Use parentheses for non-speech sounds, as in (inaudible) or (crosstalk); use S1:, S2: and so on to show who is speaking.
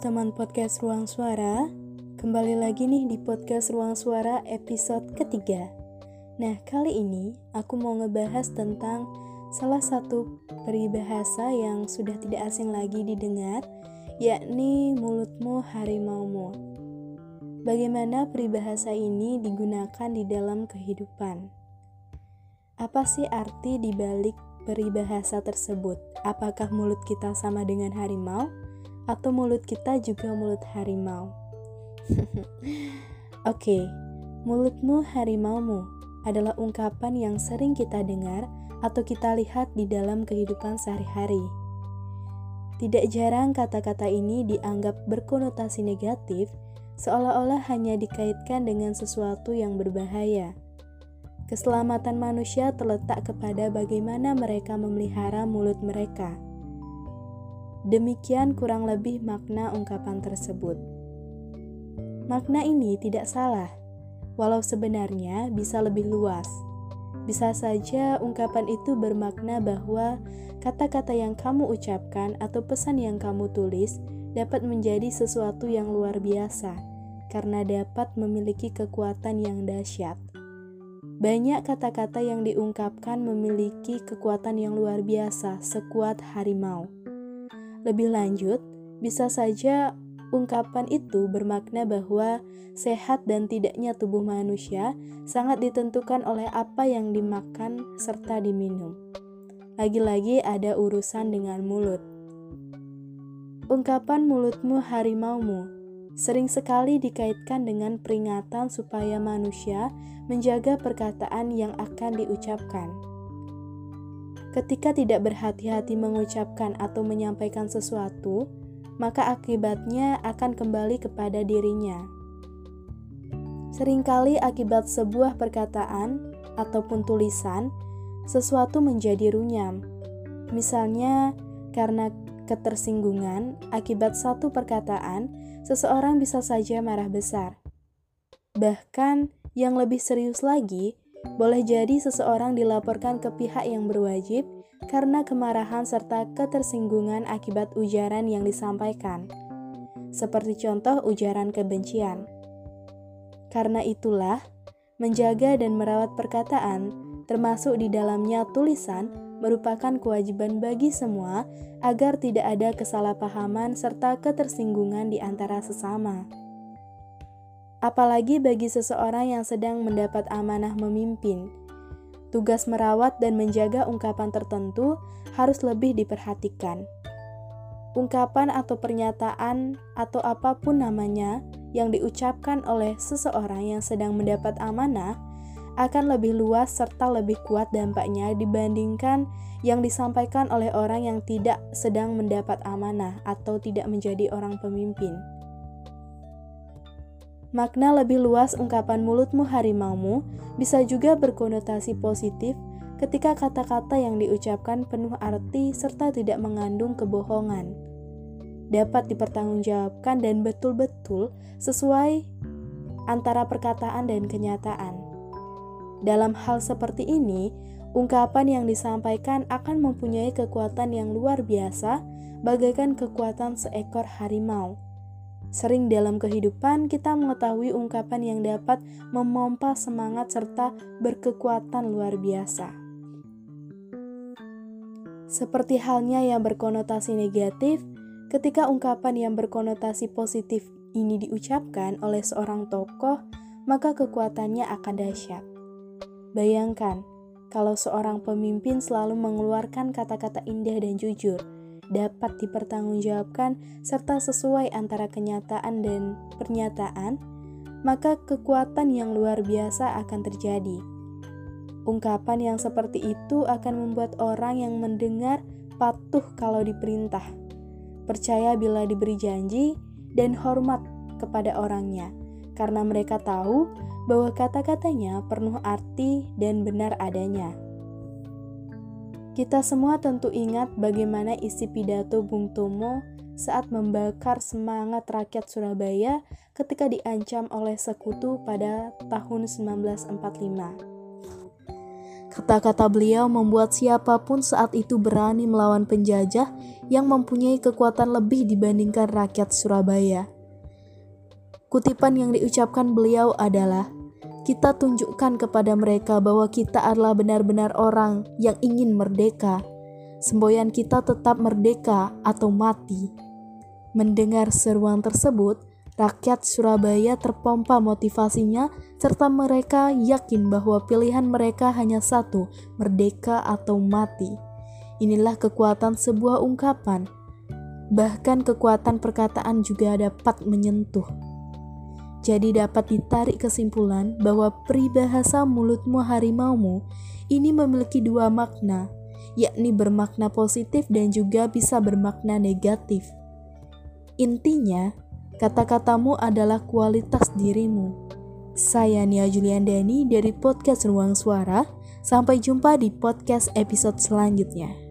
S1: teman podcast Ruang Suara, kembali lagi nih di podcast Ruang Suara episode ketiga. Nah, kali ini aku mau ngebahas tentang salah satu peribahasa yang sudah tidak asing lagi didengar, yakni mulutmu harimaumu. Bagaimana peribahasa ini digunakan di dalam kehidupan? Apa sih arti dibalik peribahasa tersebut? Apakah mulut kita sama dengan harimau? Atau mulut kita juga mulut harimau. (laughs) Oke, okay, mulutmu harimaumu adalah ungkapan yang sering kita dengar atau kita lihat di dalam kehidupan sehari-hari. Tidak jarang kata-kata ini dianggap berkonotasi negatif, seolah-olah hanya dikaitkan dengan sesuatu yang berbahaya. Keselamatan manusia terletak kepada bagaimana mereka memelihara mulut mereka. Demikian kurang lebih makna ungkapan tersebut. Makna ini tidak salah, walau sebenarnya bisa lebih luas. Bisa saja ungkapan itu bermakna bahwa kata-kata yang kamu ucapkan atau pesan yang kamu tulis dapat menjadi sesuatu yang luar biasa karena dapat memiliki kekuatan yang dahsyat. Banyak kata-kata yang diungkapkan memiliki kekuatan yang luar biasa, sekuat harimau. Lebih lanjut, bisa saja ungkapan itu bermakna bahwa sehat dan tidaknya tubuh manusia sangat ditentukan oleh apa yang dimakan serta diminum. Lagi-lagi ada urusan dengan mulut. Ungkapan mulutmu harimaumu sering sekali dikaitkan dengan peringatan supaya manusia menjaga perkataan yang akan diucapkan. Ketika tidak berhati-hati mengucapkan atau menyampaikan sesuatu, maka akibatnya akan kembali kepada dirinya. Seringkali akibat sebuah perkataan ataupun tulisan, sesuatu menjadi runyam. Misalnya, karena ketersinggungan akibat satu perkataan, seseorang bisa saja marah besar. Bahkan, yang lebih serius lagi, boleh jadi seseorang dilaporkan ke pihak yang berwajib karena kemarahan serta ketersinggungan akibat ujaran yang disampaikan, seperti contoh ujaran kebencian. Karena itulah, menjaga dan merawat perkataan, termasuk di dalamnya tulisan, merupakan kewajiban bagi semua agar tidak ada kesalahpahaman serta ketersinggungan di antara sesama apalagi bagi seseorang yang sedang mendapat amanah memimpin. Tugas merawat dan menjaga ungkapan tertentu harus lebih diperhatikan. Ungkapan atau pernyataan atau apa pun namanya yang diucapkan oleh seseorang yang sedang mendapat amanah akan lebih luas serta lebih kuat dampaknya dibandingkan yang disampaikan oleh orang yang tidak sedang mendapat amanah atau tidak menjadi orang pemimpin. Makna lebih luas ungkapan mulutmu harimaumu bisa juga berkonotasi positif ketika kata-kata yang diucapkan penuh arti serta tidak mengandung kebohongan. Dapat dipertanggungjawabkan dan betul-betul sesuai antara perkataan dan kenyataan. Dalam hal seperti ini, ungkapan yang disampaikan akan mempunyai kekuatan yang luar biasa, bagaikan kekuatan seekor harimau Sering dalam kehidupan kita mengetahui ungkapan yang dapat memompa semangat serta berkekuatan luar biasa. Seperti halnya yang berkonotasi negatif, ketika ungkapan yang berkonotasi positif ini diucapkan oleh seorang tokoh, maka kekuatannya akan dahsyat. Bayangkan, kalau seorang pemimpin selalu mengeluarkan kata-kata indah dan jujur, dapat dipertanggungjawabkan serta sesuai antara kenyataan dan pernyataan, maka kekuatan yang luar biasa akan terjadi. Ungkapan yang seperti itu akan membuat orang yang mendengar patuh kalau diperintah, percaya bila diberi janji, dan hormat kepada orangnya, karena mereka tahu bahwa kata-katanya penuh arti dan benar adanya. Kita semua tentu ingat bagaimana isi pidato Bung Tomo saat membakar semangat rakyat Surabaya ketika diancam oleh sekutu pada tahun 1945. Kata-kata beliau membuat siapa pun saat itu berani melawan penjajah yang mempunyai kekuatan lebih dibandingkan rakyat Surabaya. Kutipan yang diucapkan beliau adalah, "Kita tunjukkan kepada mereka bahwa kita adalah benar-benar orang yang ingin merdeka. Semboyan kita tetap merdeka atau mati." Mendengar seruan tersebut, Rakyat Surabaya terpompa motivasinya, serta mereka yakin bahwa pilihan mereka hanya satu: merdeka atau mati. Inilah kekuatan sebuah ungkapan. Bahkan, kekuatan perkataan juga dapat menyentuh. Jadi, dapat ditarik kesimpulan bahwa peribahasa mulutmu harimaumu ini memiliki dua makna, yakni bermakna positif dan juga bisa bermakna negatif. Intinya, Kata-katamu adalah kualitas dirimu. Saya Nia Juliandani dari podcast Ruang Suara. Sampai jumpa di podcast episode selanjutnya.